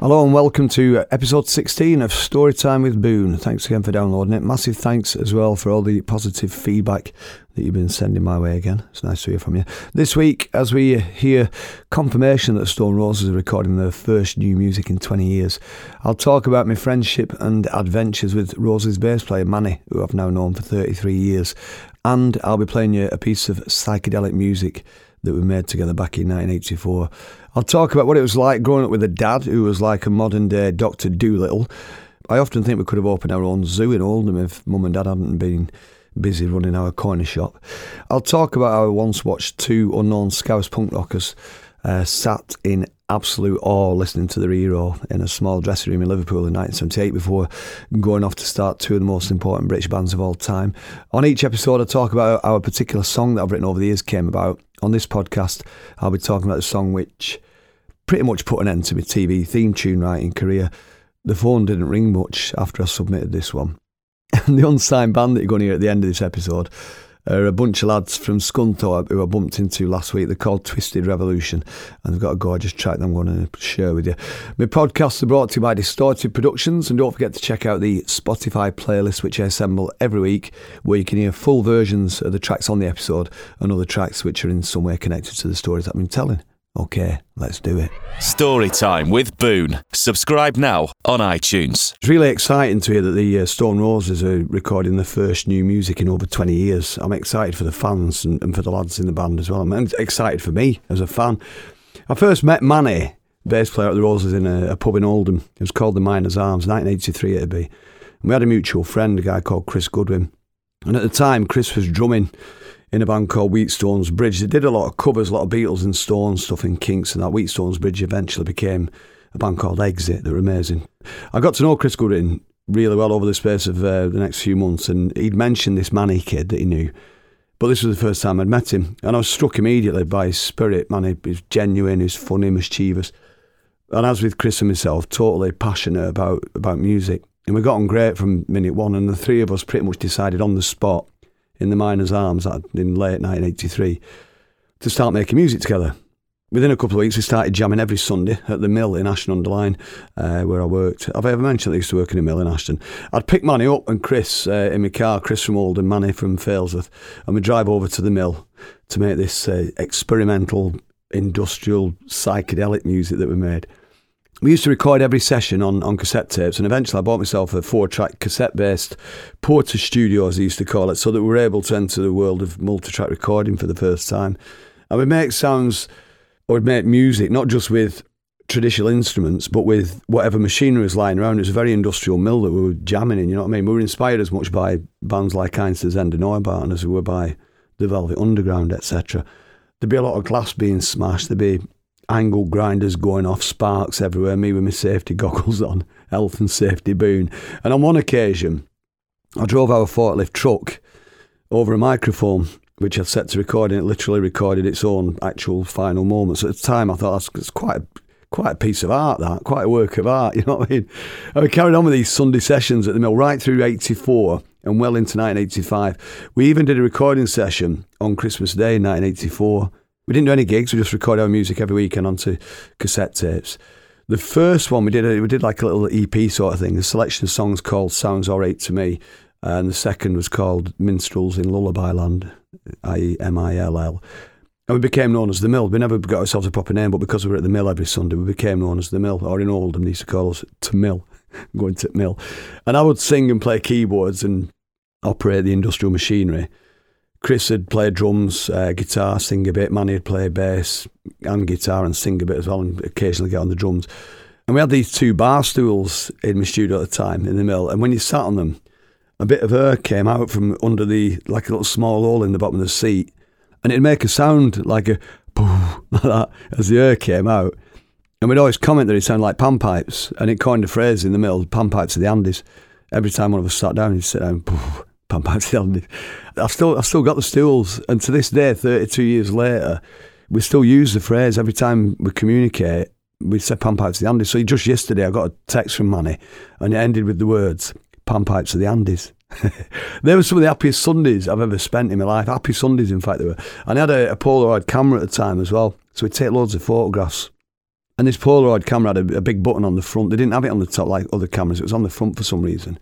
Hello and welcome to episode 16 of Storytime with Boon. Thanks again for downloading it. Massive thanks as well for all the positive feedback that you've been sending my way again. It's nice to hear from you. This week, as we hear confirmation that Stone Roses are recording their first new music in 20 years, I'll talk about my friendship and adventures with Roses bass player Mani, who I've now known for 33 years. And I'll be playing you a piece of psychedelic music that we made together back in 1984. I'll talk about what it was like growing up with a dad who was like a modern day Dr. Dolittle. I often think we could have opened our own zoo in Oldham if mum and dad hadn't been busy running our corner shop. I'll talk about how I once watched two unknown Scouse punk rockers uh, sat in absolute awe listening to their hero in a small dressing room in Liverpool in 1978 before going off to start two of the most important British bands of all time. On each episode, I talk about how a particular song that I've written over the years came about. On this podcast, I'll be talking about the song which pretty much put an end to my TV theme tune writing career. The phone didn't ring much after I submitted this one. And the unsigned band that you're going to hear at the end of this episode are a bunch of lads from Scunthorpe who I bumped into last week. They're called Twisted Revolution, and they've got a gorgeous track that I'm going to share with you. My podcasts are brought to you by Distorted Productions, and don't forget to check out the Spotify playlist, which I assemble every week, where you can hear full versions of the tracks on the episode and other tracks which are in some way connected to the stories I've been telling. Okay, let's do it. Story time with Boon. Subscribe now on iTunes. It's really exciting to hear that the uh, Stone Roses are recording their first new music in over 20 years. I'm excited for the fans and, and for the lads in the band as well. I'm excited for me as a fan. I first met Mani, bass player at the Roses, in a, a pub in Oldham. It was called the Miners Arms, 1983 it'd be. And we had a mutual friend, a guy called Chris Goodwin. And at the time, Chris was drumming in a band called Wheatstones Bridge. They did a lot of covers, a lot of Beatles and Stones stuff in Kinks, and that Wheatstones Bridge eventually became a band called Exit that were amazing. I got to know Chris Goodwin really well over the space of uh, the next few months, and he'd mentioned this Mani kid that he knew. But this was the first time I'd met him, and I was struck immediately by his spirit. Man, he's genuine, he he's funny, mischievous. And as with Chris and myself, totally passionate about, about music. And we got on great from minute one, and the three of us pretty much decided on the spot in the Miners Arms in late 1983 to start making music together. Within a couple of weeks, we started jamming every Sunday at the mill in Ashton under Lyne, uh, where I worked. Have I ever mentioned I used to work in a mill in Ashton? I'd pick Mani up and Chris uh, in my car, Chris from Oldham, Mani from Failsworth, and we'd drive over to the mill to make this uh, experimental, industrial, psychedelic music that we made we used to record every session on, on cassette tapes, and eventually I bought myself a four track cassette based Portastudio, as they used to call it, so that we were able to enter the world of multi track recording for the first time. And we'd make sounds or we'd make music, not just with traditional instruments, but with whatever machinery was lying around. It was a very industrial mill that we were jamming in, you know what I mean? We were inspired as much by bands like Einstürzende Neubauten as we were by the Velvet Underground, etc. There'd be a lot of glass being smashed, there'd be angle grinders going off, sparks everywhere, me with my safety goggles on, health and safety Boon. And on one occasion, I drove our forklift truck over a microphone which I'd set to record, and it literally recorded its own actual final moments. At the time, I thought that's, quite a, quite a piece of art, that quite a work of art. You know what I mean? And we carried on with these Sunday sessions at the mill right through '84 and well into 1985. We even did a recording session on Christmas Day in 1984 we didn't do any gigs. We just recorded our music every weekend onto cassette tapes. The first one we did, we did like a little EP sort of thing. A selection of songs called "Sounds Alright to Me," and the second was called "Minstrels in Lullaby Land," i.e., M-I-L-L. And we became known as the Mill. We never got ourselves a proper name, but because we were at the Mill every Sunday, we became known as the Mill. Or in Oldham, they used to call us to Mill, going to Mill. And I would sing and play keyboards and operate the industrial machinery. Chris had played drums, uh, guitar, sing a bit. Mani had played bass and guitar and sing a bit as well, and occasionally get on the drums. And we had these two bar stools in my studio at the time in the mill. And when you sat on them, a bit of air came out from under the, like a little small hole in the bottom of the seat. And it'd make a sound like a poof, like that as the air came out. And we'd always comment that it sounded like pan pipes. And it coined a phrase in the mill, pan pipes of the Andes. Every time one of us sat down, he'd sit down, poof, the Andes. I've still I've still got the stools, and to this day, 32 years later, we still use the phrase every time we communicate. We say pan pipes of the Andes. So just yesterday, I got a text from Mani, and it ended with the words "pan pipes of the Andes." they were some of the happiest Sundays I've ever spent in my life. Happy Sundays, in fact, they were. And I had a, a Polaroid camera at the time as well, so we'd take loads of photographs And this Polaroid camera had a, a, big button on the front. They didn't have it on the top like other cameras. It was on the front for some reason.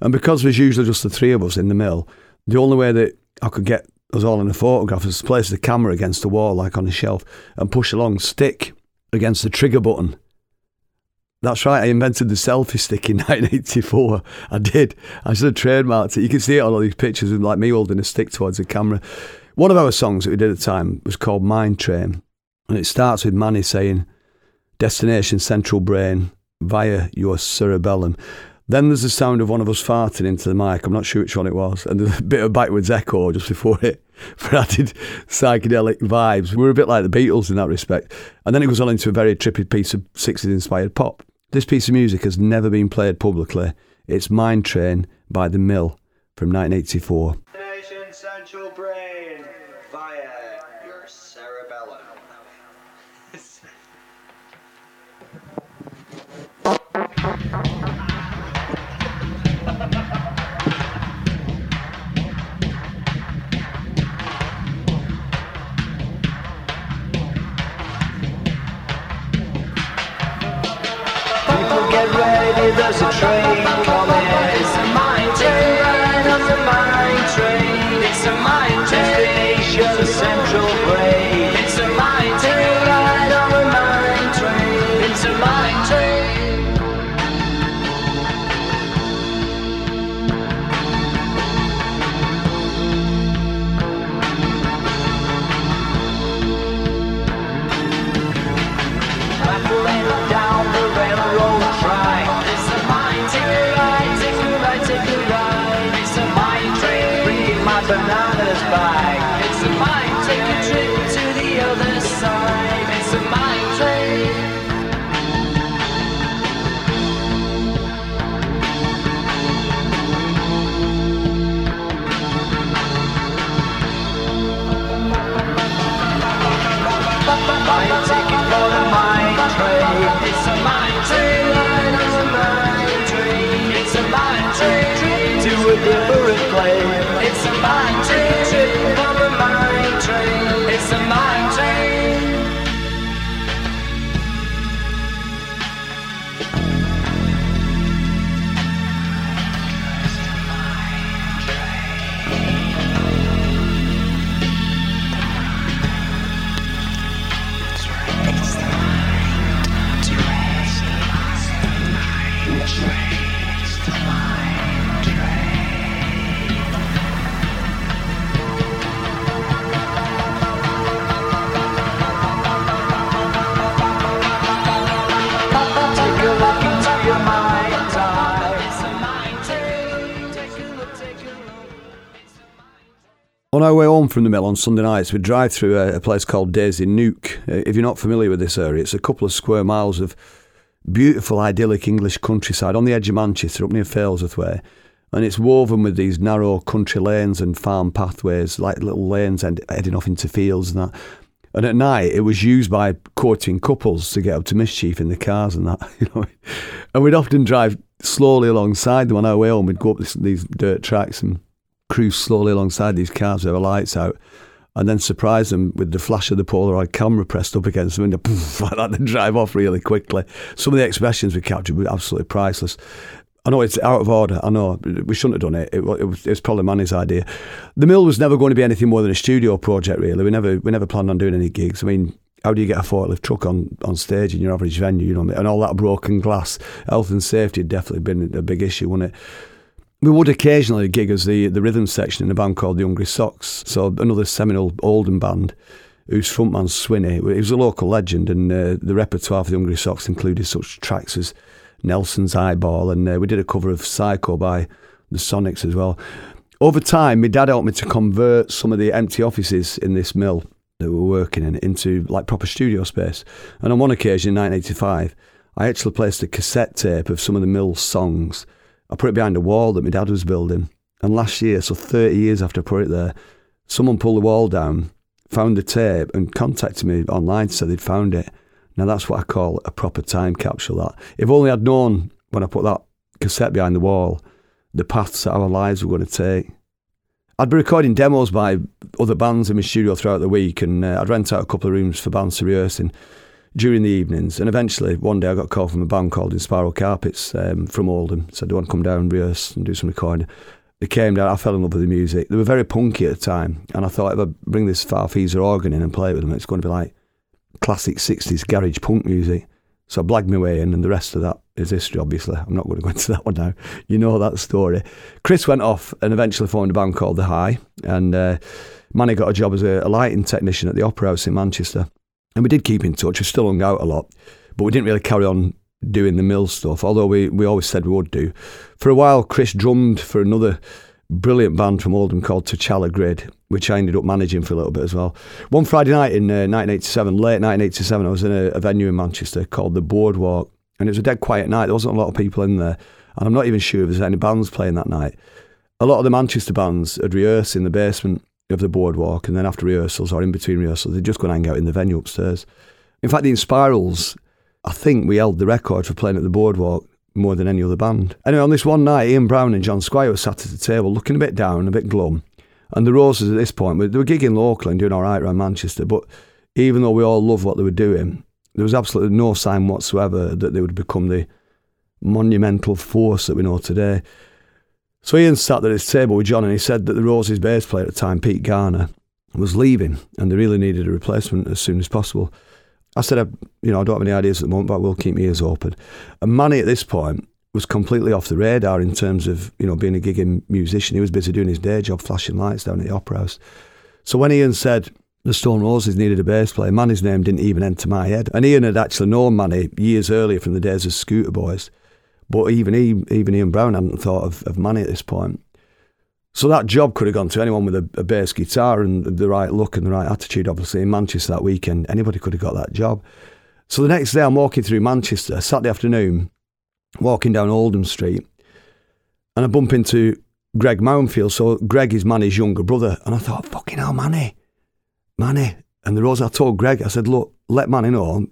And because there's usually just the three of us in the mill, the only way that I could get us all in a photograph was to place the camera against the wall, like on a shelf, and push a long stick against the trigger button. That's right, I invented the selfie stick in 1984. I did. I should have trademarked it. You can see it on all these pictures of like me holding a stick towards the camera. One of our songs that we did at the time was called Mind Train, and it starts with Mani saying, Destination Central Brain via your cerebellum. Then there's the sound of one of us farting into the mic. I'm not sure which one it was. And there's a bit of backwards echo just before it for added psychedelic vibes. We are a bit like the Beatles in that respect. And then it goes on into a very trippy piece of 60s inspired pop. This piece of music has never been played publicly. It's Mind Train by The Mill from 1984. There's a train coming. On our way home from the mill on Sunday nights, we drive through a, a place called Daisy Nook. Uh, if you're not familiar with this area, it's a couple of square miles of beautiful, idyllic English countryside on the edge of Manchester, up near Failsworth Way. And it's woven with these narrow country lanes and farm pathways, like little lanes heading off into fields and that. And at night, it was used by courting couples to get up to mischief in the cars and that. You know, and we'd often drive slowly alongside them on our way home. We'd go up this, these dirt tracks and cruise slowly alongside these cars with our lights out and then surprise them with the flash of the Polaroid camera pressed up against the window, poof, like that, and drive off really quickly. Some of the expressions we captured were absolutely priceless. I know it's out of order. I know we shouldn't have done it. It, it, was, it was probably Mani's idea. The mill was never going to be anything more than a studio project. Really, we never we never planned on doing any gigs. I mean, how do you get a forklift truck on, on stage in your average venue? You know, and all that broken glass, health and safety had definitely been a big issue, wasn't it? We would occasionally gig as the, the rhythm section in a band called the Hungry Socks. So another seminal Oldham band whose frontman Swinney, he was a local legend and uh, the repertoire for the Hungry Socks included such tracks as Nelson's Eyeball and uh, we did a cover of Psycho by the Sonics as well. Over time, my dad helped me to convert some of the empty offices in this mill that we were working in into like proper studio space. And on one occasion in 1985, I actually placed a cassette tape of some of the mill's songs – I put it behind a wall that my dad was building. And last year, so 30 years after I put it there, someone pulled the wall down, found the tape, and contacted me online to say they'd found it. Now that's what I call a proper time capsule. That if only I'd known when I put that cassette behind the wall, the paths that our lives were going to take. I'd be recording demos by other bands in my studio throughout the week, and uh, I'd rent out a couple of rooms for bands to rehearse in. During the evenings. And eventually, one day I got a call from a band called Inspiral Carpets um, from Oldham. Said, Do you want to come down and rehearse and do some recording? They came down, I fell in love with the music. They were very punky at the time. And I thought, if I bring this Farfisa organ in and play it with them, it's going to be like classic 60s garage punk music. So I blagged my way in, and the rest of that is history, obviously. I'm not going to go into that one now. You know that story. Chris went off and eventually formed a band called The High. And uh, Mani got a job as a lighting technician at the Opera House in Manchester. And we did keep in touch. We still hung out a lot, but we didn't really carry on doing the mill stuff, although we, we always said we would do. For a while, Chris drummed for another brilliant band from Oldham called T'Challa Grid, which I ended up managing for a little bit as well. One Friday night in uh, 1987, late 1987, I was in a, a venue in Manchester called the Boardwalk, and it was a dead quiet night. There wasn't a lot of people in there, and I'm not even sure if there's any bands playing that night. A lot of the Manchester bands had rehearsed in the basement of the boardwalk, and then after rehearsals or in between rehearsals, they'd just go and hang out in the venue upstairs. In fact, the Inspirals, I think we held the record for playing at the boardwalk more than any other band. Anyway, on this one night, Ian Brown and John Squire were sat at the table looking a bit down, a bit glum. And the Roses at this point, they were gigging locally and doing all right around Manchester, but even though we all loved what they were doing, there was absolutely no sign whatsoever that they would become the monumental force that we know today. So Ian sat at his table with John and he said that the Roses bass player at the time, Pete Garner, was leaving and they really needed a replacement as soon as possible. I said, I, you know, I don't have any ideas at the moment, but I will keep my ears open. And Mani at this point was completely off the radar in terms of, you know, being a gigging musician. He was busy doing his day job, flashing lights down at the Opera House. So when Ian said the Stone Roses needed a bass player, Mani's name didn't even enter my head. And Ian had actually known Mani years earlier from the days of Scooter Boys. But even he, even Ian Brown hadn't thought of, of Mani at this point. So that job could have gone to anyone with a, a bass guitar and the right look and the right attitude. Obviously, in Manchester that weekend, anybody could have got that job. So the next day, I'm walking through Manchester, Saturday afternoon, walking down Oldham Street, and I bump into Greg Mounfield. So Greg is Mani's younger brother, and I thought, fucking hell, Mani, Mani. And the Rose, I told Greg, I said, look, let Mani know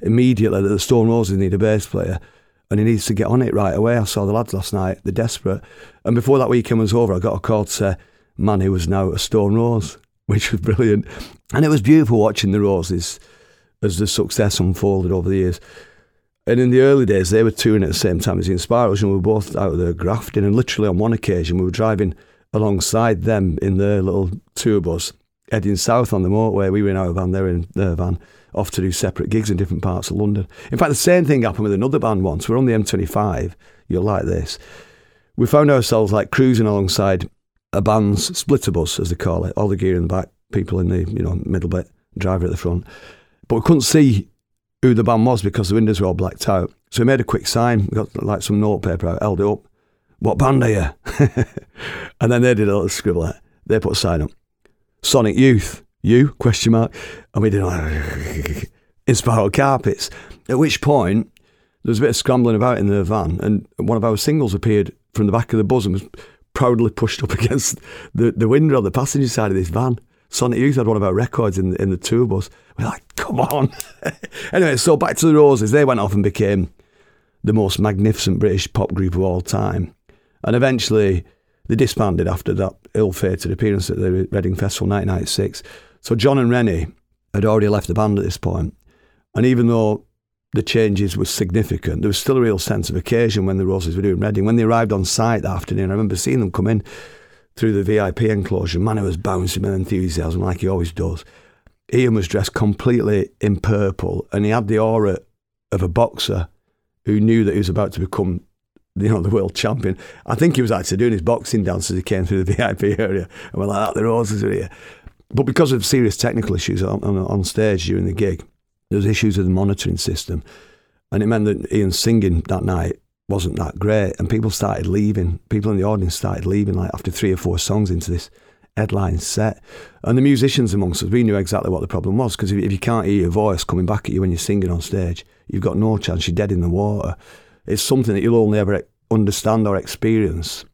immediately that the Stone Roses need a bass player and he needs to get on it right away. I saw the lads last night, they're desperate. And before that weekend was over, I got a call to say, man, he was now a Stone Rose, which was brilliant. And it was beautiful watching the Roses as the success unfolded over the years. And in the early days, they were touring at the same time as the Inspirals, and we were both out there grafting. And literally on one occasion, we were driving alongside them in their little tour bus, heading south on the motorway. We were in our van, they were in their van off to do separate gigs in different parts of London. In fact, the same thing happened with another band once. We're on the M25. You'll like this. We found ourselves like cruising alongside a band's splitter bus, as they call it, all the gear in the back, people in the you know middle bit, driver at the front. But we couldn't see who the band was because the windows were all blacked out. So we made a quick sign, we got like some notepaper out, held it up. What band are you? and then they did a little scribble. They put a sign up. Sonic Youth. You? Question mark. And we did like Inspiral Carpets. At which point, there was a bit of scrambling about in the van, and one of our singles appeared from the back of the bus and was proudly pushed up against the, the window on the passenger side of this van. Sonic Youth had one of our records in, in the tour bus. We're like, come on. anyway, so back to the Roses. They went off and became the most magnificent British pop group of all time. And eventually, they disbanded after that ill-fated appearance at the Reading Festival 1996. So John and Reni had already left the band at this point, and even though the changes were significant, there was still a real sense of occasion when the Roses were doing Reading. When they arrived on site that afternoon, I remember seeing them come in through the VIP enclosure. Man, was bouncing with enthusiasm like he always does. Ian was dressed completely in purple, and he had the aura of a boxer who knew that he was about to become you know, the world champion. I think he was actually doing his boxing dance as he came through the VIP area. And we're like, oh, the roses are here. But because of serious technical issues on, on, on stage during the gig, there was issues with the monitoring system. And it meant that Ian's singing that night wasn't that great. And people started leaving. People in the audience started leaving like after three or four songs into this headline set. And the musicians amongst us, we knew exactly what the problem was because if, if you can't hear your voice coming back at you when you're singing on stage, you've got no chance. You're dead in the water. It's something that you'll only ever understand or experience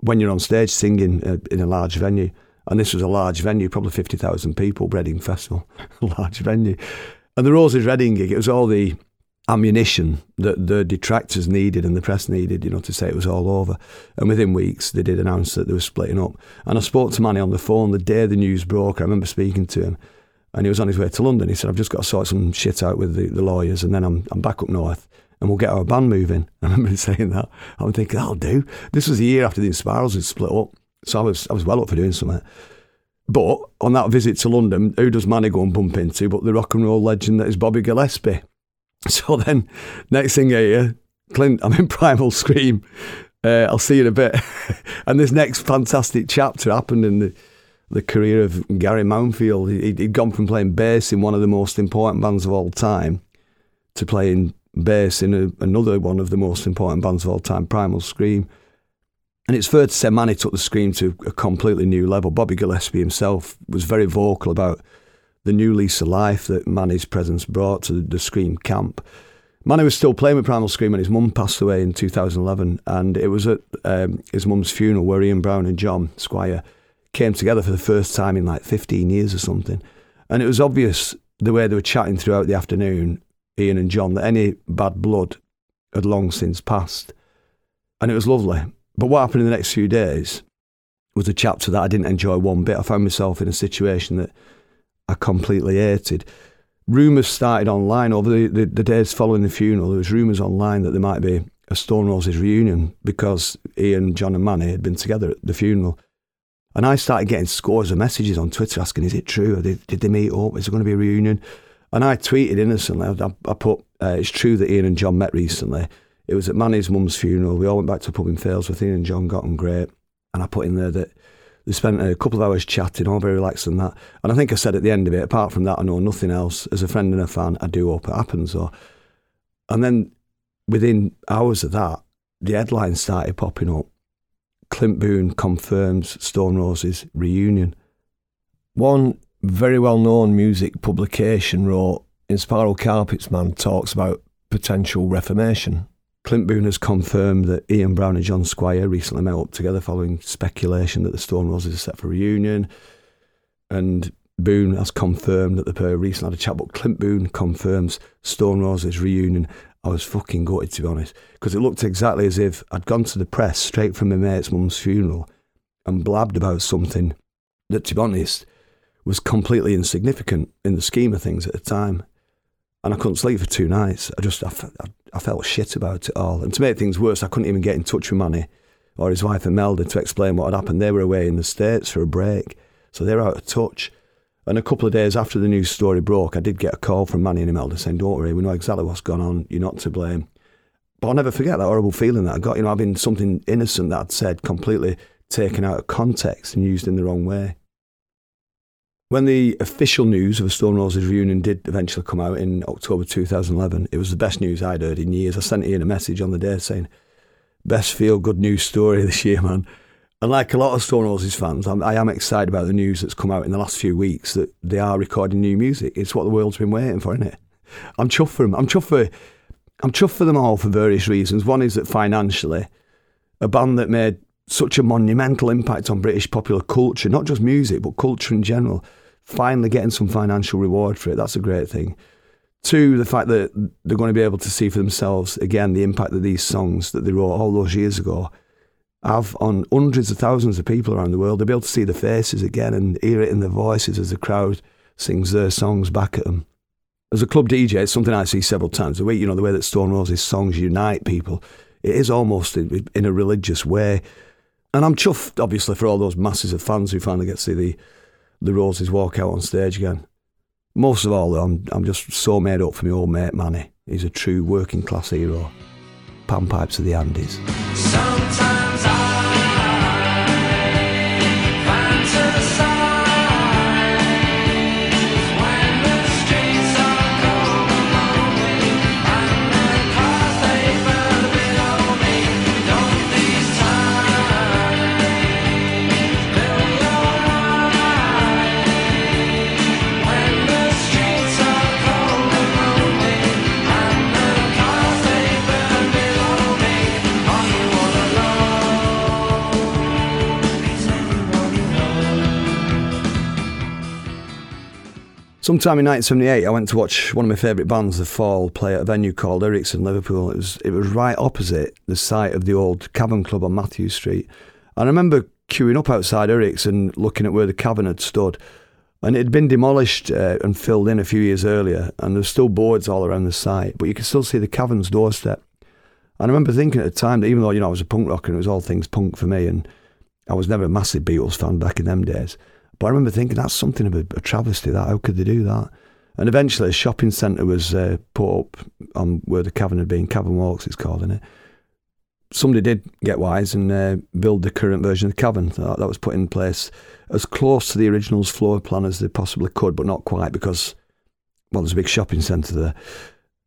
when you're on stage singing uh, in a large venue and this was a large venue, probably 50,000 people, Reading Festival, a large venue. And the Roses Reading gig, it was all the ammunition that the detractors needed and the press needed, you know, to say it was all over. And within weeks, they did announce that they were splitting up. And I spoke to Mani on the phone the day the news broke. I remember speaking to him. and he was on his way to London. He said, "I've just got to sort some shit out with the, the lawyers, and then I'm I'm back up north." And we'll get our band moving. I remember saying that. I'm thinking, that'll do. This was a year after the Inspirals had split up. So I was I was well up for doing something. But on that visit to London, who does Mani go and bump into but the rock and roll legend that is Bobby Gillespie? So then, next thing I hear, Clint, I'm in Primal Scream. Uh, I'll see you in a bit. and this next fantastic chapter happened in the, the career of Gary Mounfield. He, he'd gone from playing bass in one of the most important bands of all time to playing bass in a, another one of the most important bands of all time, Primal Scream. And it's fair to say Mani took the Scream to a completely new level. Bobby Gillespie himself was very vocal about the new lease of life that Mani's presence brought to the Scream camp. Mani was still playing with Primal Scream when his mum passed away in 2011, and it was at um, his mum's funeral where Ian Brown and John Squire came together for the first time in like 15 years or something. And it was obvious the way they were chatting throughout the afternoon, Ian and John, that any bad blood had long since passed. And it was lovely. But what happened in the next few days was a chapter that I didn't enjoy one bit. I found myself in a situation that I completely hated. Rumours started online over the, the, the, days following the funeral. There was rumours online that there might be a Stone Roses reunion because Ian, John, and Mani had been together at the funeral. And I started getting scores of messages on Twitter asking, "Is it true? Did, did they meet up? Is there going to be a reunion?" And I tweeted innocently. I, I put, uh, "It's true that Ian and John met recently." It was at Mani's mum's funeral. We all went back to pub in Failsworth. Ian and John got on great. And I put in there that they spent a couple of hours chatting, all very relaxed and that. And I think I said at the end of it, apart from that, I know nothing else. As a friend and a fan, I do hope it happens. Or, and then within hours of that, the headlines started popping up. Clint Boon confirms Stone Roses reunion. One very well known music publication wrote Inspiral Carpets Man talks about potential reformation. Clint Boon has confirmed that Ian Brown and John Squire recently met up together following speculation that the Stone Roses are set for reunion. And Boon has confirmed that the pair recently had a chat, but Clint Boon confirms Stone Roses reunion. I was fucking gutted to be honest, because it looked exactly as if I'd gone to the press straight from my mate's mum's funeral and blabbed about something that, to be honest, was completely insignificant in the scheme of things at the time and I couldn't sleep for two nights. I just I, I, felt shit about it all. And to make things worse, I couldn't even get in touch with Mani or his wife Imelda to explain what had happened. They were away in the States for a break, so they were out of touch. And a couple of days after the news story broke, I did get a call from Mani and Imelda saying, Don't worry, we know exactly what's gone on. You're not to blame. But I'll never forget that horrible feeling that I got, you know, having something innocent that I'd said completely taken out of context and used in the wrong way. When the official news of a Stone Roses reunion did eventually come out in October 2011, it was the best news I'd heard in years. I sent Ian a message on the day saying, best feel good news story this year, man. And like a lot of Stone Roses fans, I'm, I am excited about the news that's come out in the last few weeks that they are recording new music. It's what the world's been waiting for, isn't it? I'm chuffed for them. I'm chuffed for, I'm chuffed for them all for various reasons. One is that financially, a band that made such a monumental impact on British popular culture, not just music, but culture in general, finally getting some financial reward for it. That's a great thing. Two, the fact that they're going to be able to see for themselves again the impact that these songs that they wrote all those years ago have on hundreds of thousands of people around the world. They'll be able to see the faces again and hear it in their voices as the crowd sings their songs back at them. As a club DJ, it's something I see several times a week. You know, the way that Stone Roses songs unite people. It is almost in a religious way. And I'm chuffed, obviously, for all those masses of fans who finally get to see the the Roses walk out on stage again. Most of all, though, I'm, I'm just so made up for my old mate Mani. He's a true working class hero. Panpipes of the Andes. Sometimes Sometime in 1978, I went to watch one of my favourite bands, The Fall, play at a venue called Eric's in, Liverpool. It was it was right opposite the site of the old Cavern Club on Mathew Street. I remember queuing up outside Eric's and looking at where the cavern had stood, And it had been demolished uh, and filled in a few years earlier, and there's still boards all around the site, but you can still see the cavern's doorstep. And I remember thinking at the time that even though, you know, I was a punk rocker and it was all things punk for me, and I was never a massive Beatles fan back in them days, but I remember thinking that's something of a, a travesty, that how could they do that? And eventually a shopping centre was uh, put up on where the cavern had been, Cavern Walks it's called, isn't it? Somebody did get wise and uh, build the current version of the cavern. That, was put in place as close to the original's floor plan as they possibly could, but not quite because, well, there's a big shopping centre there.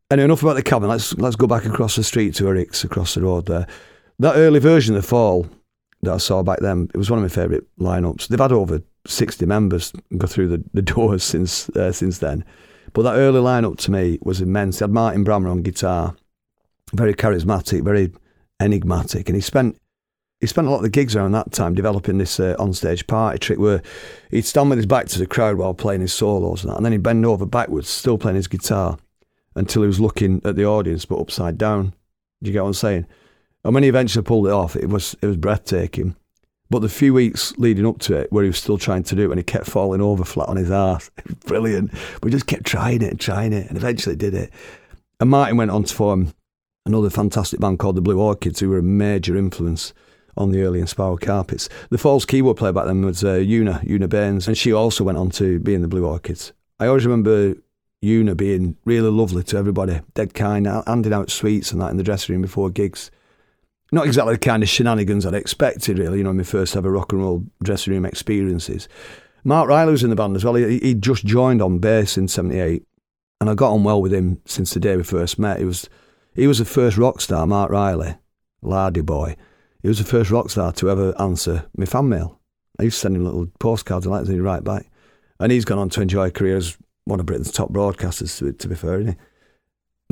Anyway, enough about the cavern. Let's let's go back across the street to Eric's across the road there. That early version of the Fall that I saw back then, it was one of my favourite lineups. They've had over sixty members go through the, the doors since uh, since then. But that early lineup to me was immense. They had Martin Bramah on guitar, very charismatic, very enigmatic, and he spent he spent a lot of the gigs around that time developing this uh, onstage party trick where he'd stand with his back to the crowd while playing his solos and that, and then he'd bend over backwards, still playing his guitar, until he was looking at the audience but upside down. Do you get what I'm saying? And when he eventually pulled it off, it was it was breathtaking. But the few weeks leading up to it, where he was still trying to do it, and he kept falling over flat on his ass, brilliant. He just kept trying it and trying it, and eventually did it. And Martin went on to form another fantastic band called the Blue Orchids, who were a major influence on the early Inspiral Carpets. The Fall's keyboard player back then was uh, Una, Una Baines, and she also went on to be in the Blue Orchids. I always remember Una being really lovely to everybody, dead kind, handing out sweets and that in the dressing room before gigs. Not exactly the kind of shenanigans I'd expected, really, you know, my first ever rock and roll dressing room experiences. Marc Riley was in the band as well. He, he just joined on bass in 78, and I got on well with him since the day we first met. He was, he was the first rock star, Marc Riley, lardy boy he was the first rock star to ever answer my fan mail. I used to send him little postcards and letters he'd write back. And he's gone on to enjoy a career as one of Britain's top broadcasters, to, to be fair, isn't he?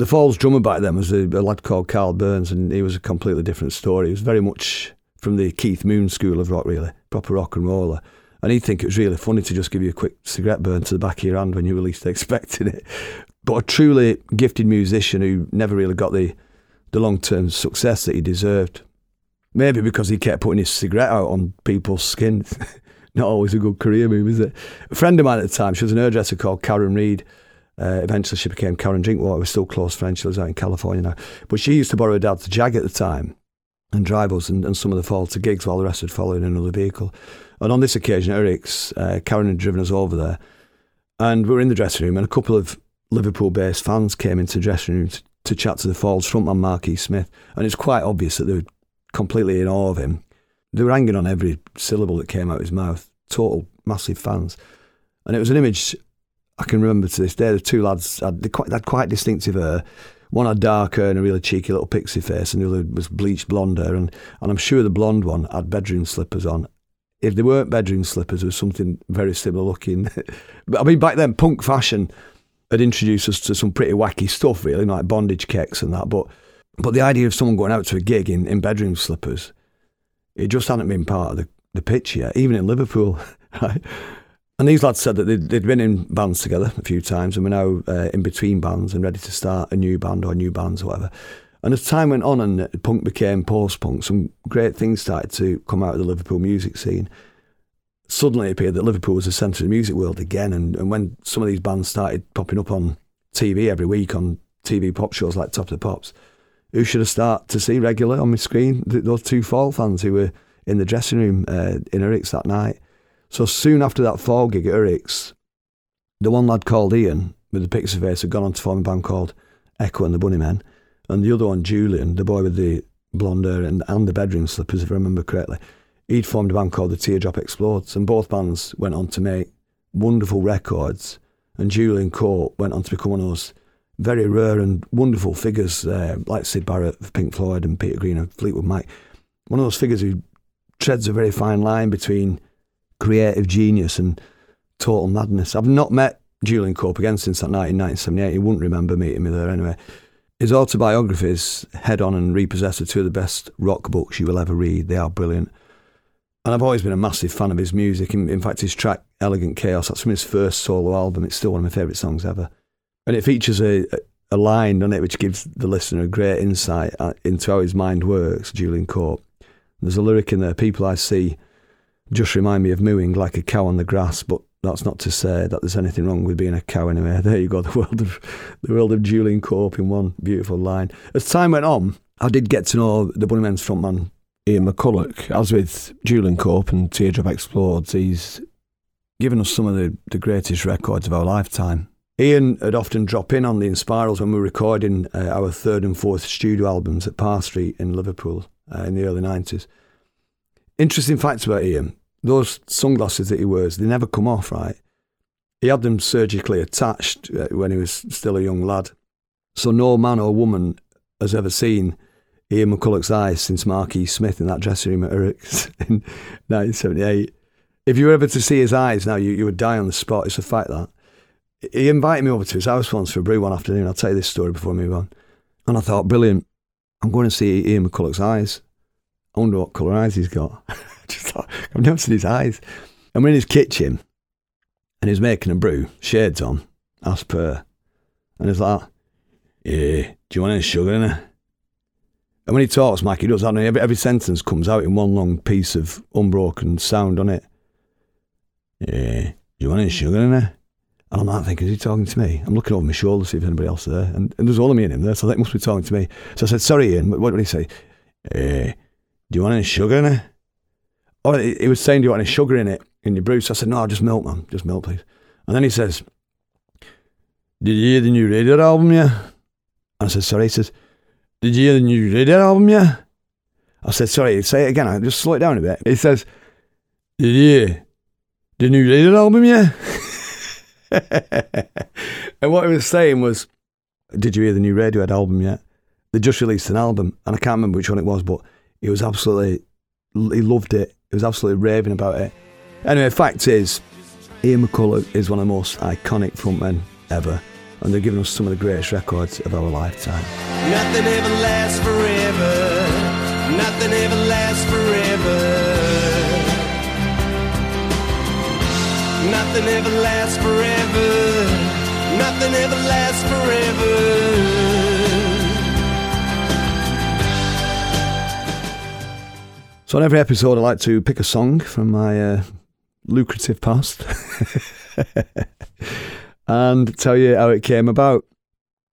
The Falls drummer back then was a, a, lad called Karl Burns, and he was a completely different story. He was very much from the Keith Moon school of rock, really, proper rock and roller. And he'd think it was really funny to just give you a quick cigarette burn to the back of your hand when you were least expecting it. But a truly gifted musician who never really got the, the long term success that he deserved. Maybe because he kept putting his cigarette out on people's skin. Not always a good career move, is it? A friend of mine at the time, she was an hairdresser called Karen Reed. Uh, eventually, she became Karen Drinkwater. We're still close friends. She lives out in California now. But she used to borrow dad's Jag at the time and drive us and, and some of the fall to gigs while the rest would follow in another vehicle. And on this occasion, Eric's, uh, Karen had driven us over there. And we were in the dressing room, and a couple of Liverpool based fans came into the dressing room to, to chat to the Falls frontman Marky Smith. And it's quite obvious that they were completely in awe of him. They were hanging on every syllable that came out of his mouth. Total massive fans, and it was an image I can remember to this day. The two lads uh, had quite, had quite distinctive hair. One had dark hair and a really cheeky little pixie face, and the other was bleached blonde hair. And, and I'm sure the blonde one had bedroom slippers on. If they weren't bedroom slippers, it was something very similar looking. but I mean, back then, punk fashion had introduced us to some pretty wacky stuff, really, like bondage kicks and that. But but the idea of someone going out to a gig in, in bedroom slippers, it just hadn't been part of the, the pitch yet, even in Liverpool. Right? And these lads said that they'd, they'd, been in bands together a few times and were now uh, in between bands and ready to start a new band or new bands or whatever. And as time went on and punk became post punk, some great things started to come out of the Liverpool music scene. Suddenly it appeared that Liverpool was the centre of the music world again. And, and when some of these bands started popping up on TV every week on TV pop shows like Top of the Pops, who should I start to see regularly on my screen? Those two Fall fans who were in the dressing room uh, in Eric's that night. So soon after that Fall gig at Eric's, the one lad called Ian with the pixie face had gone on to form a band called Echo and the Bunnymen, and the other one, Julian, the boy with the blonde hair and, and the bedroom slippers, if I remember correctly, he'd formed a band called the Teardrop Explodes, and both bands went on to make wonderful records. And Julian Cope went on to become one of those very rare and wonderful figures uh, like Syd Barrett of Pink Floyd and Peter Green of Fleetwood Mac. One of those figures who treads a very fine line between creative genius and total madness. I've not met Julian Cope again since that night in 1978. He wouldn't remember meeting me there anyway. His autobiographies, Head On and Repossessed, are two of the best rock books you will ever read. They are brilliant. And I've always been a massive fan of his music. In, in fact, his track Elegant Chaos, that's from his first solo album. It's still one of my favourite songs ever and it features a, a line on it which gives the listener a great insight uh, into how his mind works. Julian Cope. There's a lyric in there. People I see just remind me of mooing like a cow on the grass, but that's not to say that there's anything wrong with being a cow anyway. There you go, the world of the world of Julian Cope in one beautiful line. As time went on, I did get to know the Bunnymen's frontman Ian McCulloch, as with Julian Cope and Teardrop Explodes, he's given us some of the, the greatest records of our lifetime. Ian had often drop in on the Inspirals when we were recording uh, our third and fourth studio albums at Parr Street in Liverpool uh, in the early 90s. Interesting facts about Ian those sunglasses that he wears, they never come off, right? He had them surgically attached uh, when he was still a young lad. So no man or woman has ever seen Ian McCulloch's eyes since Marquis Smith in that dressing room at Eric's in 1978. If you were ever to see his eyes now, you, you would die on the spot. It's a fact that. He invited me over to his house once for a brew one afternoon. I'll tell you this story before we move on. And I thought, brilliant. I'm going to see Ian McCulloch's eyes. I wonder what colour eyes he's got. Just I've never seen his eyes. And we're in his kitchen and he's making a brew, shades on, as per. And he's like, Yeah, do you want any sugar in it? And when he talks, Mike, he does that. Every, every sentence comes out in one long piece of unbroken sound on it. Yeah, do you want any sugar in it? And I'm not thinking, is he talking to me? I'm looking over my shoulder to see if anybody else is there. And, and there's only me and him there, so think must be talking to me. So I said, sorry, Ian, what, what did he say? Eh, do you want any sugar in it? Oh, he, was saying, do you want any sugar in it, in your brew? So I said, no, just milk, man. Just milk, please. And then he says, did you hear the new radio album, yeah? I said, sorry. He says, did you hear the new radio album, yeah? I said, sorry, say it again. I just slow it down a bit. He says, did you hear the new radio album, yeah? and what he was saying was, Did you hear the new Radiohead album yet? They just released an album, and I can't remember which one it was, but he was absolutely, he loved it. He was absolutely raving about it. Anyway, fact is, Ian McCulloch is one of the most iconic frontmen ever, and they're giving us some of the greatest records of our lifetime. Nothing ever lasts forever. Nothing ever lasts forever. Nothing ever lasts forever. Nothing ever lasts forever. So, on every episode, I like to pick a song from my uh, lucrative past and tell you how it came about.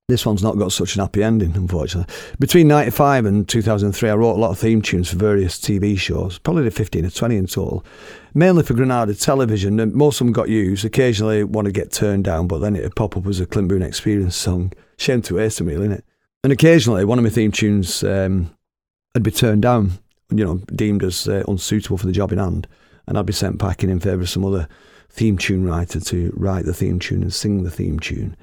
This one's not got such an happy ending, unfortunately. Between 95 and 2003, I wrote a lot of theme tunes for various TV shows, probably the 15 or 20 in total, mainly for Granada Television. And most of them got used. Occasionally, one would get turned down, but then it'd pop up as a Clint Boon Experience song. Shame to waste them, really, innit? And occasionally, one of my theme tunes um, would be turned down, you know, deemed as uh, unsuitable for the job in hand. And I'd be sent packing in favour of some other theme tune writer to write the theme tune and sing the theme tune.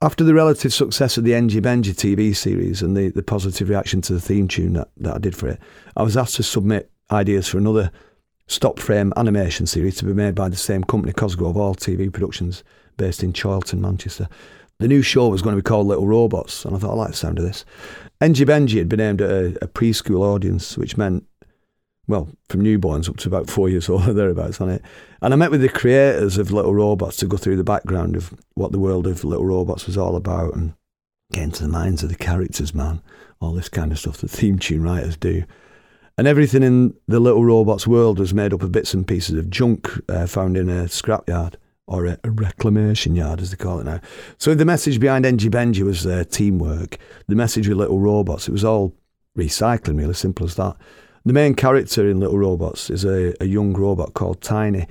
After the relative success of the Engie Benji TV series and the, the positive reaction to the theme tune that, that I did for it, I was asked to submit ideas for another stop frame animation series to be made by the same company, Cosgrove Hall TV Productions, based in Chorlton, Manchester. The new show was going to be called Little Robots, and I thought I like the sound of this. Engie Benji had been aimed at a, a preschool audience, which meant well, from newborns up to about four years old, or thereabouts on it. And I met with the creators of Little Robots to go through the background of what the world of Little Robots was all about and get into the minds of the characters, man. All this kind of stuff that theme tune writers do. And everything in the Little Robots world was made up of bits and pieces of junk uh, found in a scrapyard or a, a, reclamation yard, as they call it now. So the message behind Engie Benji was uh, teamwork. The message with Little Robots, it was all recycling, really simple as that. The main character in Little Robots is a, a young robot called Tiny.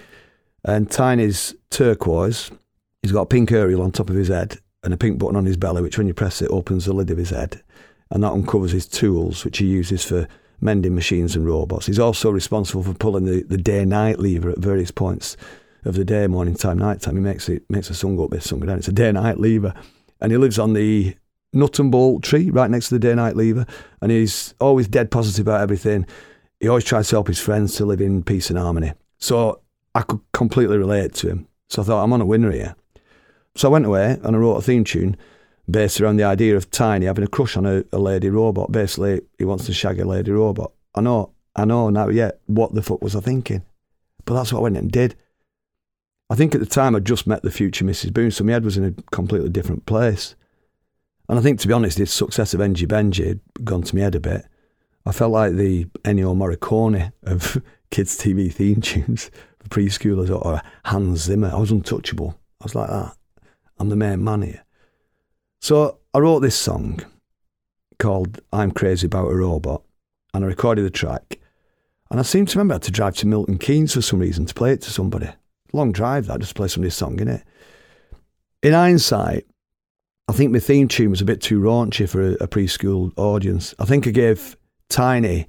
And Tiny's turquoise. He's got a pink aerial on top of his head and a pink button on his belly, which when you press it opens the lid of his head. And that uncovers his tools, which he uses for mending machines and robots. He's also responsible for pulling the, the day night lever at various points of the day, morning time, night time. He makes it makes the sun go up, this sun go down. It's a day night lever. And he lives on the nut and bolt tree right next to the day night lever. And he's always dead positive about everything. He always tries to help his friends to live in peace and harmony. So I could completely relate to him. So I thought, I'm on a winner here. So I went away and I wrote a theme tune based around the idea of Tiny having a crush on a, a lady robot. Basically, he wants to shag a lady robot. I know, I know now, yeah, what the fuck was I thinking? But that's what I went and did. I think at the time I'd just met the future Mrs. Boon, so my head was in a completely different place. And I think, to be honest, the success of Engie Benji had gone to my head a bit. I felt like the Ennio Morricone of kids' TV theme tunes for preschoolers or, Hans Zimmer. I was untouchable. I was like that. I'm the main man here. So I wrote this song called I'm Crazy About a Robot and I recorded the track. And I seem to remember I had to drive to Milton Keynes for some reason to play it to somebody. Long drive that, just to play somebody's song in it. In hindsight, I think my theme tune was a bit too raunchy for a, a preschool audience. I think I gave Tiny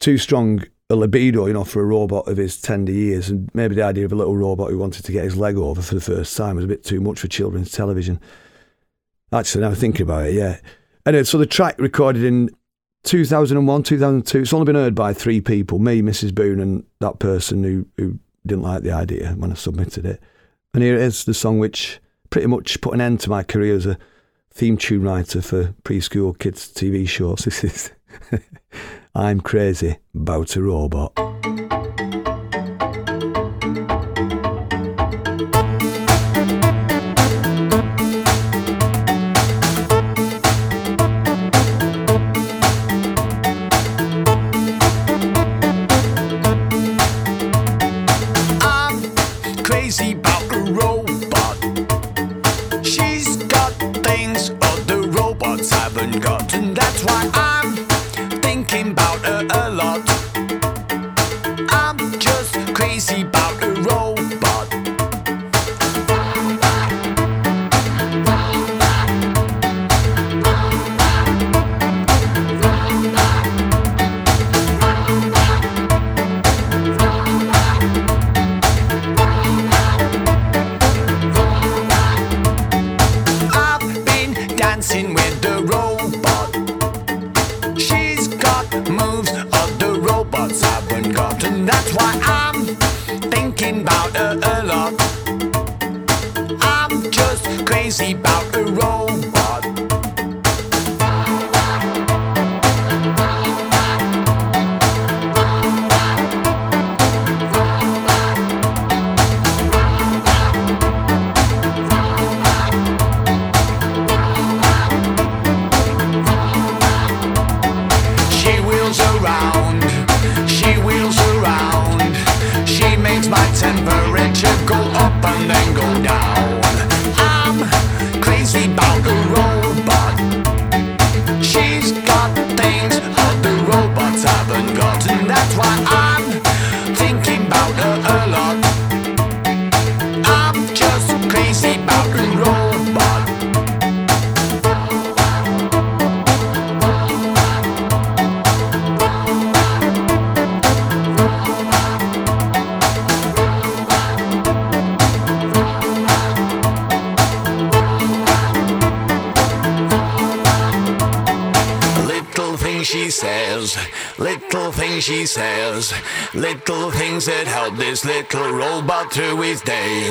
too strong a libido, you know, for a robot of his tender years, and maybe the idea of a little robot who wanted to get his leg over for the first time was a bit too much for children's television. Actually, now thinking about it, yeah. Anyway, so the track recorded in 2001, 2002. It's only been heard by three people: me, Mrs. Boon, and that person who who didn't like the idea when I submitted it. And here it is, the song which pretty much put an end to my career as a theme tune writer for preschool kids TV shows. This is I'm crazy about a robot. Moves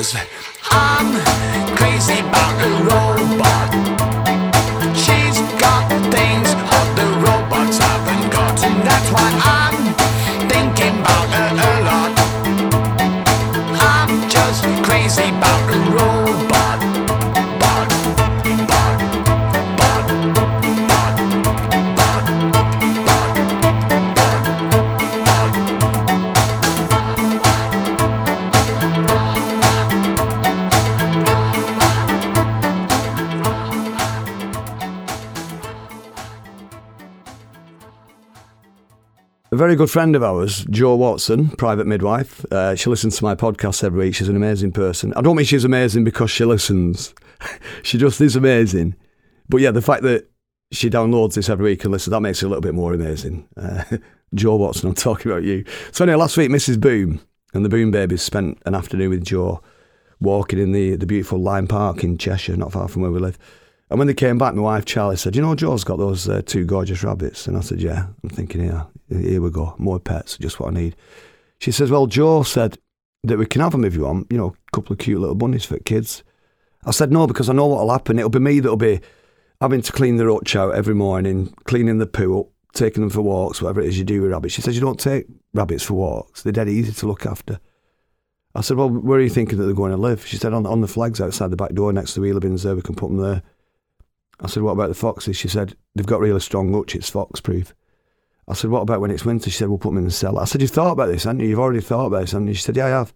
his very good friend of ours, Jo Watson, private midwife. Uh, she listens to my podcast every week. She's an amazing person. I don't mean she's amazing because she listens. she just is amazing. But yeah, the fact that she downloads this every week and listens, that makes it a little bit more amazing. Uh, Jo Watson, I'm talking about you. So anyway, last week, Mrs. Boon and the Boon Babies spent an afternoon with Jo walking in the, the beautiful Lyme Park in Cheshire, not far from where we live. And when they came back, my wife Charlie said, "You know, Jo's got those uh, two gorgeous rabbits." And I said, "Yeah." I'm thinking, "Yeah, here we go, more pets, just what I need." She says, "Well, Jo said that we can have them if you want. You know, a couple of cute little bunnies for kids." I said, "No, because I know what'll happen. It'll be me that'll be having to clean the hutch out every morning, cleaning the poo up, taking them for walks, whatever it is you do with rabbits." She says, "You don't take rabbits for walks. They're dead easy to look after." I said, "Well, where are you thinking that they're going to live?" She said, "On on the flags outside the back door next to the wheeler bins there. We can put them there." I said, what about the foxes? She said, they've got really strong hutch, it's fox proof. I said, what about when it's winter? She said, we'll put them in the cellar. I said, you've thought about this, haven't you? You've already thought about this, haven't you? She said, yeah, I have.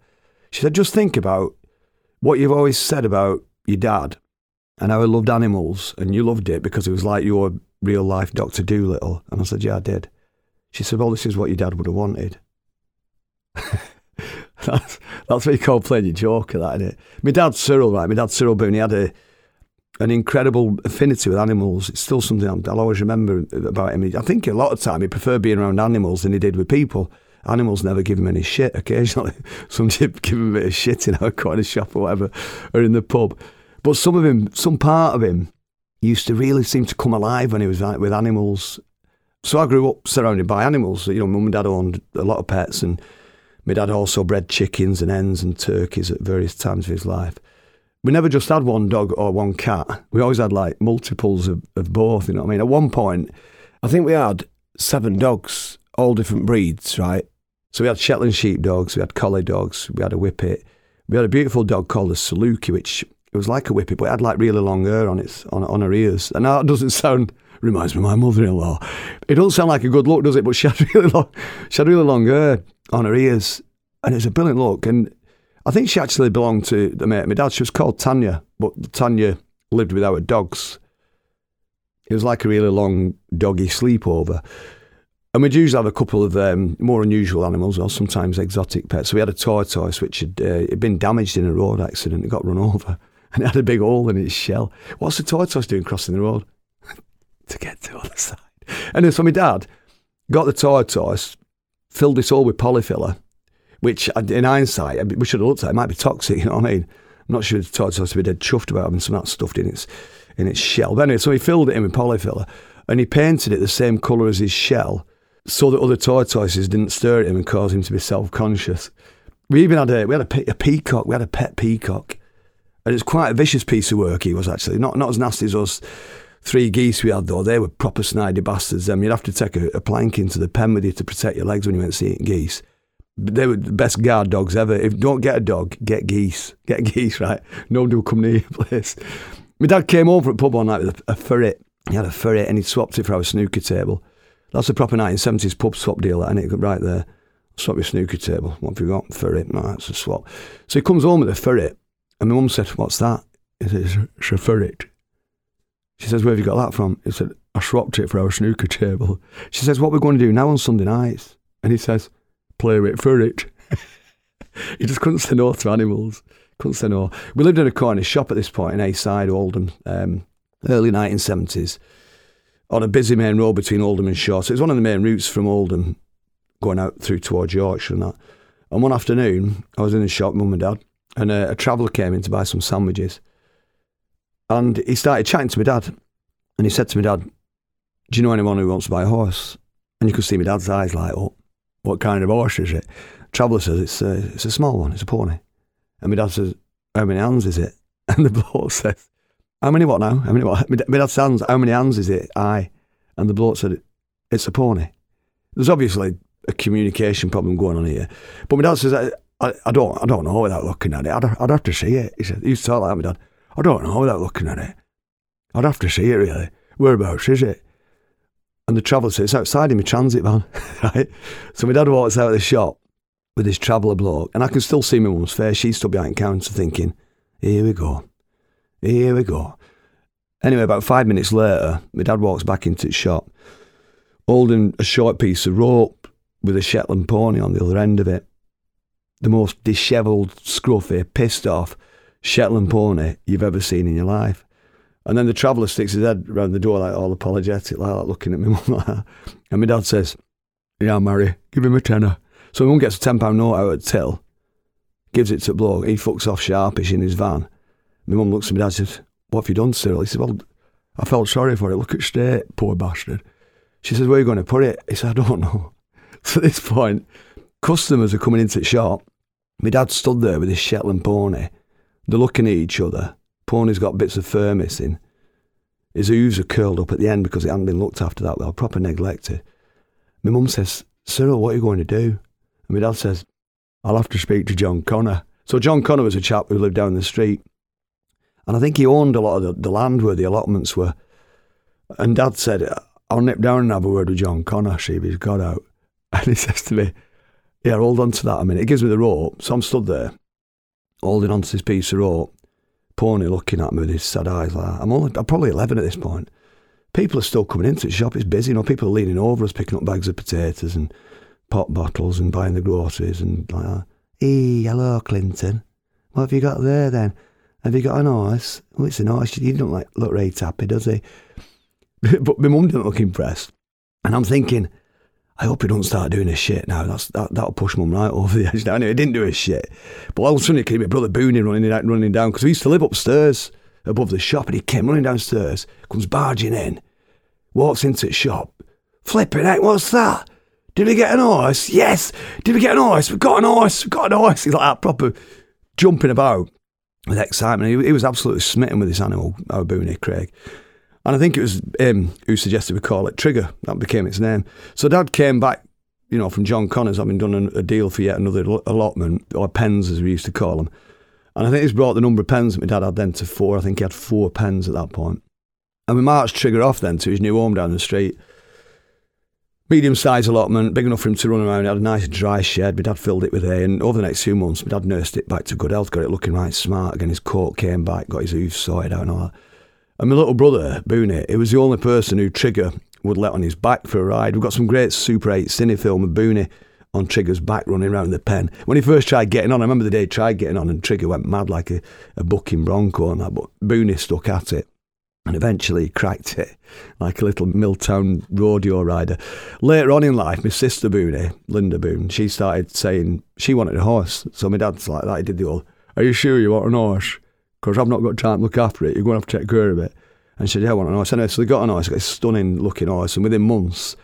She said, just think about what you've always said about your dad and how he loved animals, and you loved it because it was like your real life Doctor Dolittle. And I said, yeah, I did. She said, well, this is what your dad would have wanted. that's, that's what you call playing your joker, that, isn't it? My dad, Cyril, right? My dad, Cyril Boon, he had a, an incredible affinity with animals. It's still something i will always remember about him. I think a lot of time he preferred being around animals than he did with people. Animals never give him any shit. Occasionally, some give him a bit of shit in our corner shop or whatever, or in the pub. But some of him, some part of him, used to really seem to come alive when he was with animals. So I grew up surrounded by animals. You know, mum and dad owned a lot of pets, and my dad also bred chickens and hens and turkeys at various times of his life. We never just had one dog or one cat. We always had like multiples of, of both. You know what I mean? At one point, I think we had seven dogs, all different breeds, right? So we had Shetland sheep dogs, we had collie dogs, we had a whippet. We had a beautiful dog called a Saluki, which it was like a whippet, but it had like really long hair on its on, on her ears. And that doesn't sound reminds me of my mother-in-law. It doesn't sound like a good look, does it? But she had really long, she had really long hair on her ears, and it's a brilliant look. And I think she actually belonged to the mate. of My dad. She was called Tanya, but Tanya lived with our dogs. It was like a really long doggy sleepover. And we'd usually have a couple of um, more unusual animals or sometimes exotic pets. So we had a tortoise which had, uh, been damaged in a road accident. It got run over and it had a big hole in its shell. What's the tortoise doing crossing the road? to get to the other side. And so my dad got the tortoise, filled it all with Polyfilla, which in hindsight, we should have looked at. It might be toxic, you know what I mean? I'm not sure the tortoise would be dead chuffed about having some of that stuffed in its, in its shell. But anyway, so he filled it in with Polyfilla and he painted it the same colour as his shell so that other tortoises didn't stare at him and cause him to be self-conscious. We even had a we had a, a peacock. We had a pet peacock, and it's quite a vicious piece of work. He was actually not not as nasty as us three geese we had though. They were proper snidey bastards. Um, you'd have to take a, a plank into the pen with you to protect your legs when you went seeing geese. They were the best guard dogs ever. If don't get a dog, get geese. Get geese, right? Nobody will come near your place. My dad came over at pub one night with a, a ferret. He had a ferret and he swapped it for our snooker table. That's a proper 1970s pub swap deal, and it right there. Swap your snooker table. What have you got? Ferret. No, that's a swap. So he comes home with a ferret, and my mum said, What's that? He says, It's a ferret. She says, Where have you got that from? He said, I swapped it for our snooker table. She says, What are we going to do now on Sunday nights? And he says, Play with it. he just couldn't say no to animals. Couldn't say no. We lived in a corner shop at this point in Heyside, Oldham, um, early 1970s on a busy main road between Oldham and Shaw. So it's one of the main routes from Oldham going out through towards Yorkshire and that. And one afternoon, I was in the shop, mum and dad, and a, a traveller came in to buy some sandwiches. And he started chatting to my dad. And he said to my dad, Do you know anyone who wants to buy a horse? And you could see my dad's eyes light up. What kind of horse is it? Traveller says, it's a, it's a small one, it's a pony. And my dad says, How many hands is it? And the bloke says, how many what now? How many what? My sounds, how many hands is it? Aye. And the bloke said, it's a pony. There's obviously a communication problem going on here. But my dad says, I, I, I don't I don't know without looking at it. I'd, I'd have to see it. He said, he used to like that, my dad. I don't know without looking at it. I'd have to see it really. Whereabouts is it? And the traveller says, it's outside in my transit van, right? So my dad walks out of the shop with this traveller bloke, and I can still see my mum's face. She stood behind the counter thinking, here we go. Here we go. Anyway, about five minutes later, my dad walks back into the shop, holding a short piece of rope with a Shetland pony on the other end of it. The most dishevelled, scruffy, pissed off Shetland pony you've ever seen in your life. And then the traveller sticks his head round the door, like all apologetic, like looking at me. And my dad says, Yeah, Mary, give him a tenner. So my mum gets a £10 note out of the till, gives it to bloke. He fucks off sharpish in his van. My mum looks at me and says, What have you done, Cyril? He said, Well, I felt sorry for it. Look at state, poor bastard. She says, Where are you going to put it? He said, I don't know. So at this point, customers are coming into the shop. My dad stood there with his Shetland pony. They're looking at each other. Pony's got bits of fur missing. His hooves are curled up at the end because it hadn't been looked after that well, proper neglected. My mum says, Cyril, what are you going to do? And my dad says, I'll have to speak to John Connor. So John Connor was a chap who lived down the street. And I think he owned a lot of the, the land where the allotments were. And Dad said, I'll nip down and have a word with John Connor, see if he's got out. And he says to me, Yeah, hold on to that a minute. He gives me the rope. So I'm stood there. holding onto this piece of rope, Pony looking at me with his sad eyes like. I'm only, I'm probably 11 at this point. People are still coming into the shop. It's busy, you know. People are leaning over us, picking up bags of potatoes and pop bottles and buying the groceries and like that. Hey, hello, Clinton. What have you got there then? Have you got an horse? Oh, it's an horse. He don't like look very happy, does he? but my mum didn't look impressed. And I'm thinking, I hope he don't start doing a shit now. That's that, that'll push mum right over the edge. Now, anyway, he didn't do a shit. But all of a sudden, it came my brother Booney running down, running down because we used to live upstairs above the shop, and he came running downstairs, comes barging in, walks into the shop, flipping out. What's that? Did we get an horse? Yes. Did we get an horse? We got an horse. We got an horse. He's like that, proper jumping about with excitement. He, he was absolutely smitten with this animal, our Booney, Craig. And I think it was him who suggested we call it Trigger. That became its name. So Dad came back, you know, from John Connors, having done a, deal for yet another allotment, or pens as we used to call them. And I think he's brought the number of pens that my dad had then to four. I think he had four pens at that point. And we marched Trigger off then to his new home down the street. Medium sized allotment, big enough for him to run around. It had a nice dry shed. My dad filled it with hay. And over the next few months, my dad nursed it back to good health, got it looking right smart again. His coat came back, got his hooves sorted out and all that. And my little brother, Booney, he was the only person who Trigger would let on his back for a ride. We've got some great Super 8 cine film of Booney on Trigger's back running around the pen. When he first tried getting on, I remember the day he tried getting on and Trigger went mad like a, a bucking bronco and that, but Booney stuck at it. And eventually cracked it like a little Milltown rodeo rider. Later on in life, my sister Booney, Linda Boon, she started saying she wanted a horse. So my dad's like that. He did the old, Are you sure you want an horse? Because I've not got time to look after it. You're going to have to take care of it. And she said, Yeah, I want an horse. Anyway, so they got an ice, got a stunning looking ice. And within months,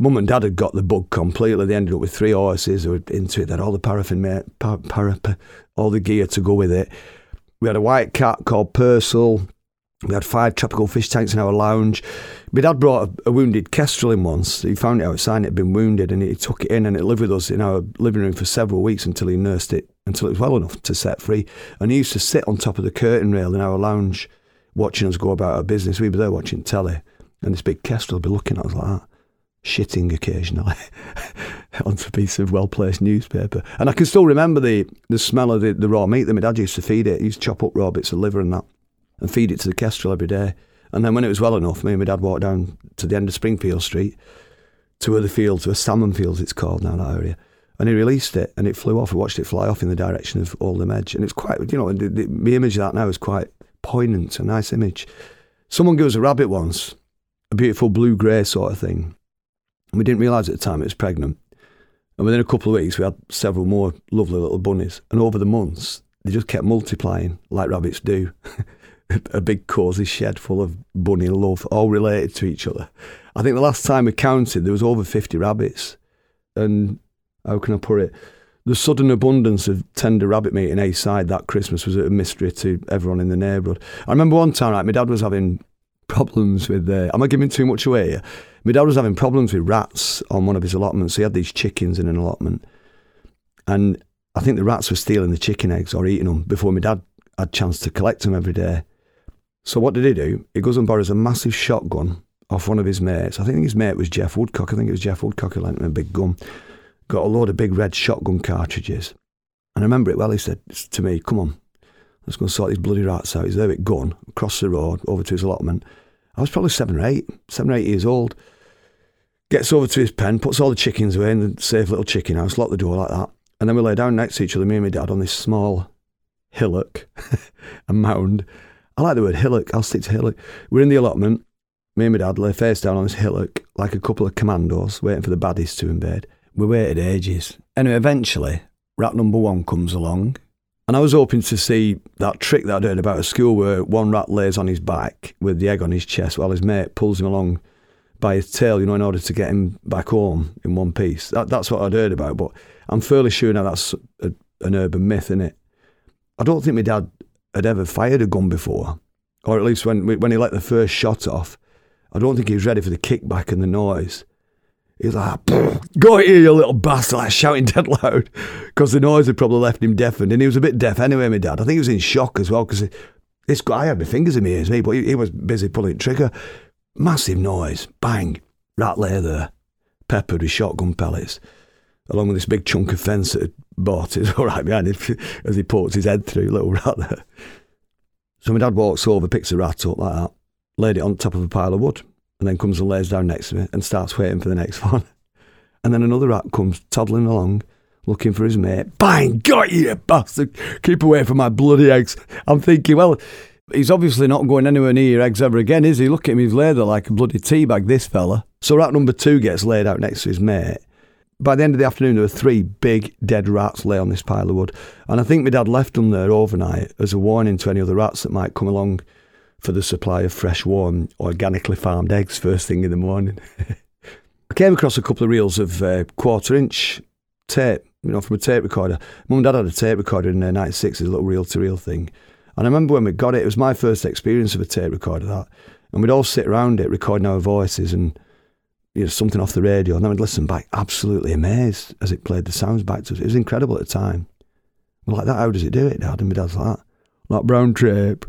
mum and dad had got the bug completely. They ended up with three horses. They were into it. They had all the paraffin, mate, par, para, all the gear to go with it. We had a white cat called Purcell. We had five tropical fish tanks in our lounge. My dad brought a, a wounded kestrel in once. He found it outside, it had been wounded, and he took it in and it lived with us in our living room for several weeks until he nursed it until it was well enough to set free. And he used to sit on top of the curtain rail in our lounge watching us go about our business. We'd be there watching telly, and this big kestrel would be looking at us like that, shitting occasionally onto a piece of well placed newspaper. And I can still remember the, the smell of the, the raw meat that my dad used to feed it. He used to chop up raw bits of liver and that and feed it to the kestrel every day. And then when it was well enough, me and my dad walked down to the end of Springfield Street to the field, to a salmon fields it's called now, that area and he released it and it flew off. We watched it fly off in the direction of Oldham Edge, and it's quite, you know, the, the, the image of that now is quite poignant, a nice image. Someone gave us a rabbit once, a beautiful blue grey sort of thing, and we didn't realise at the time it was pregnant. And within a couple of weeks, we had several more lovely little bunnies, and over the months, they just kept multiplying like rabbits do. a big cosy shed full of bunny love, all related to each other. I think the last time we counted, there was over 50 rabbits. And how can I put it? The sudden abundance of tender rabbit meat in Heyside that Christmas was a mystery to everyone in the neighbourhood. I remember one time, right, my dad was having problems with. Uh, am I giving too much away here? My dad was having problems with rats on one of his allotments. He had these chickens in an allotment, and I think the rats were stealing the chicken eggs or eating them before my dad had a chance to collect them every day. So what did he do? He goes and borrows a massive shotgun off one of his mates. I think his mate was Jeff Woodcock. I think it was Jeff Woodcock who lent him a big gun got a load of big red shotgun cartridges. And I remember it well. He said to me, Come on, let's go sort these bloody rats out. He's there with gun, across the road, over to his allotment. I was probably seven or eight, seven or eight years old. Gets over to his pen, puts all the chickens away in the safe little chicken house, lock the door like that. And then we lay down next to each other, me and my dad, on this small hillock, a mound. I like the word hillock, I'll stick to hillock. We're in the allotment. Me and my dad lay face down on this hillock like a couple of commandos waiting for the baddies to invade. We waited ages. Anyway, eventually, rat number one comes along. And I was hoping to see that trick that I'd heard about at school where one rat lays on his back with the egg on his chest while his mate pulls him along by his tail, you know, in order to get him back home in one piece. That, that's what I'd heard about, but I'm fairly sure now that's a, an urban myth, isn't it? I don't think my dad had ever fired a gun before, or at least when when he let the first shot off, I don't think he was ready for the kickback and the noise. He's like, go here, you little bastard, like shouting dead loud because the noise had probably left him deafened. And he was a bit deaf anyway, my dad. I think he was in shock as well because this guy had my fingers in my ears, me, but he, he was busy pulling trigger. Massive noise, bang, rat lay there, peppered with shotgun pellets, along with this big chunk of fence that had but it's all right behind him as he pokes his head through, little rat there. So my dad walks over, picks a rat up like that, laid it on top of a pile of wood, and then comes and lays down next to me and starts waiting for the next one. And then another rat comes toddling along, looking for his mate. Bang! Got you, bastard! Keep away from my bloody eggs. I'm thinking, well, he's obviously not going anywhere near your eggs ever again, is he? Look at him, he's laid there like a bloody tea bag, this fella. So rat number two gets laid out next to his mate. By the end of the afternoon, there were three big dead rats lay on this pile of wood. And I think my dad left them there overnight as a warning to any other rats that might come along for the supply of fresh, warm, organically farmed eggs first thing in the morning. I came across a couple of reels of uh, quarter inch tape, you know, from a tape recorder. Mum and Dad had a tape recorder in their 96, a little reel to reel thing. And I remember when we got it, it was my first experience of a tape recorder, that. And we'd all sit around it recording our voices and you know, something off the radio. And I would listen back, absolutely amazed as it played the sounds back to us. It was incredible at the time. We're like, that, how does it do it, Dad? And my dad's like, like brown tape.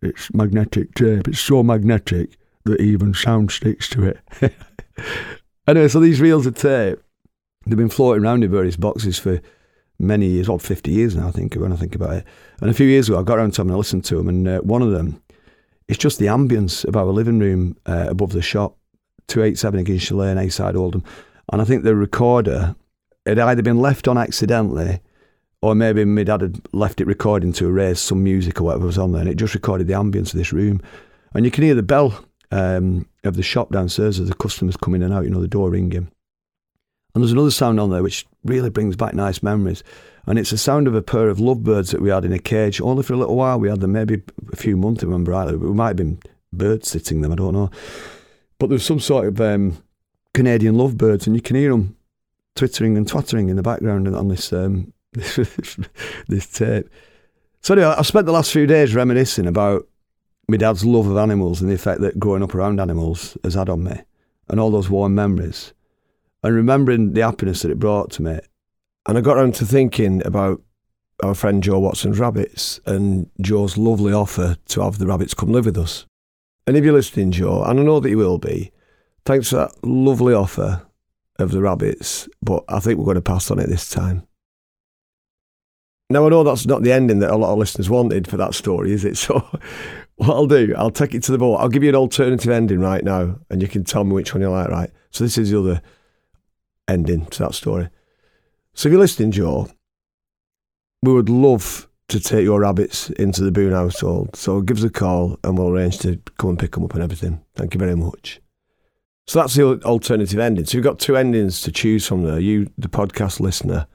It's magnetic tape. It's so magnetic that even sound sticks to it. anyway, so these reels of tape, they've been floating around in various boxes for many years, well, 50 years now, I think, when I think about it. And a few years ago, I got around to them and I listened to them, and uh, one of them, it's just the ambience of our living room uh, above the shop, 287 against Lane, Heyside Oldham. And I think the recorder had either been left on accidentally or maybe my dad had left it recording to erase some music or whatever was on there, and it just recorded the ambience of this room. And you can hear the bell um, of the shop downstairs as the customers come in and out, you know, the door ringing. And there's another sound on there which really brings back nice memories. And it's the sound of a pair of lovebirds that we had in a cage. Only for a little while. We had them maybe a few months, I remember rightly. We might have been bird sitting them, I don't know. But there's some sort of um, Canadian lovebirds, and you can hear them twittering and twattering in the background on this um, this tape. So anyway, I've spent the last few days reminiscing about my dad's love of animals and the effect that growing up around animals has had on me, and all those warm memories, and remembering the happiness that it brought to me. And I got around to thinking about our friend Jo Watson's rabbits and Jo's lovely offer to have the rabbits come live with us. And if you're listening, Jo, and I know that you will be, thanks for that lovely offer of the rabbits, but I think we're going to pass on it this time. Now, I know that's not the ending that a lot of listeners wanted for that story, is it? So, what I'll do, I'll take it to the board. I'll give you an alternative ending right now, and you can tell me which one you like, right? So, this is the other ending to that story. So, if you're listening, Jo, we would love to take your rabbits into the Boon household. So, give us a call and we'll arrange to come and pick them up and everything. Thank you very much. So, that's the alternative ending. So, you've got two endings to choose from there. You, the podcast listener,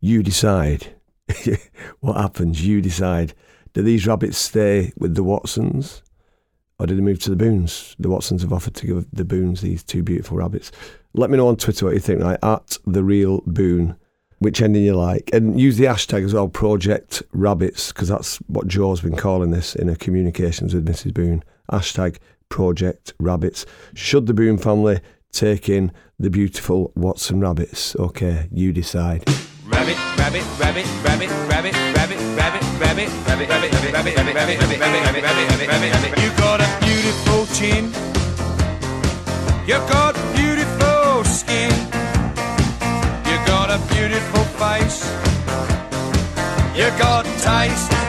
you decide. what happens? You decide. Do these rabbits stay with the Watsons or do they move to the Boons? The Watsons have offered to give the Boons these two beautiful rabbits. Let me know on Twitter what you think, right? At the real Boon, which ending you like. And use the hashtag as well, Project Rabbits, because that's what Jo's been calling this in her communications with Mrs. Boon. Hashtag Project Rabbits. Should the Boon family take in the beautiful Watson rabbits? Okay, you decide. Rabbit, rabbit, rabbit, rabbit, rabbit, rabbit, rabbit, rabbit, rabbit, rabbit, rabbit, rabbit, rabbit, rabbit, rabbit, rabbit, rabbit, rabbit, rabbit. You got a beautiful chin. You got beautiful face. You got taste.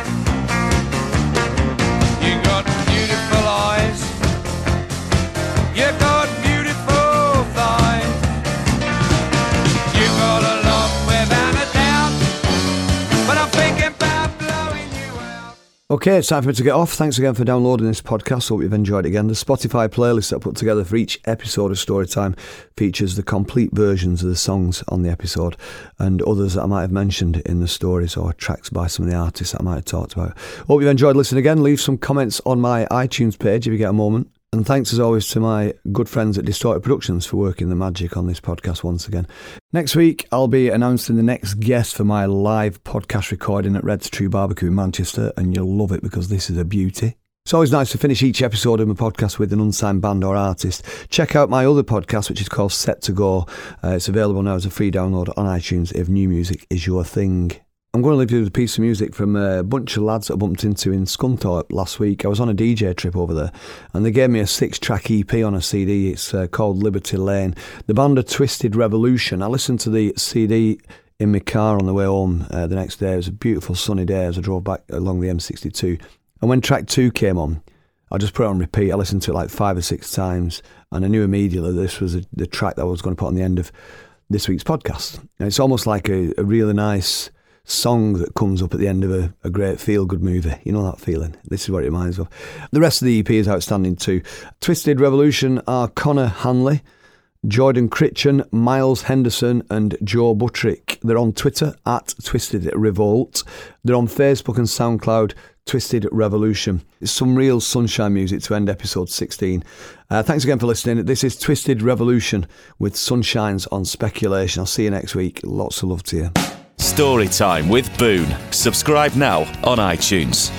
Okay, it's time for me to get off. Thanks again for downloading this podcast. Hope you've enjoyed it again. The Spotify playlist that I put together for each episode of Storytime features the complete versions of the songs on the episode and others that I might have mentioned in the stories or tracks by some of the artists that I might have talked about. Hope you've enjoyed listening again. Leave some comments on my iTunes page if you get a moment. And thanks as always to my good friends at Distorted Productions for working the magic on this podcast once again. Next week, I'll be announcing the next guest for my live podcast recording at Red's True Barbecue in Manchester, and you'll love it because this is a beauty. It's always nice to finish each episode of my podcast with an unsigned band or artist. Check out my other podcast, which is called Set to Go. Uh, it's available now as a free download on iTunes if new music is your thing. I'm going to leave you with a piece of music from a bunch of lads that I bumped into in Scunthorpe last week. I was on a DJ trip over there and they gave me a six track EP on a CD. It's uh, called Liberty Lane. The band are Twisted Revolution. I listened to the CD in my car on the way home uh, the next day. It was a beautiful sunny day as I drove back along the M62. And when track two came on, I just put it on repeat. I listened to it like five or six times, and I knew immediately this was the track that I was going to put on the end of this week's podcast. And it's almost like a, a really nice song that comes up at the end of a, a great feel good movie. You know that feeling? This is what it reminds of. The rest of the EP is outstanding too. Twisted Revolution are Connor Hanley. Jordan Critchen, Miles Henderson, and Joe Buttrick. They're on Twitter at Twisted Revolt. They're on Facebook and SoundCloud, Twisted Revolution. It's some real sunshine music to end episode 16. Uh, thanks again for listening. This is Twisted Revolution with Sunshines on Speculation. I'll see you next week. Lots of love to you. Story time with Boon. Subscribe now on iTunes.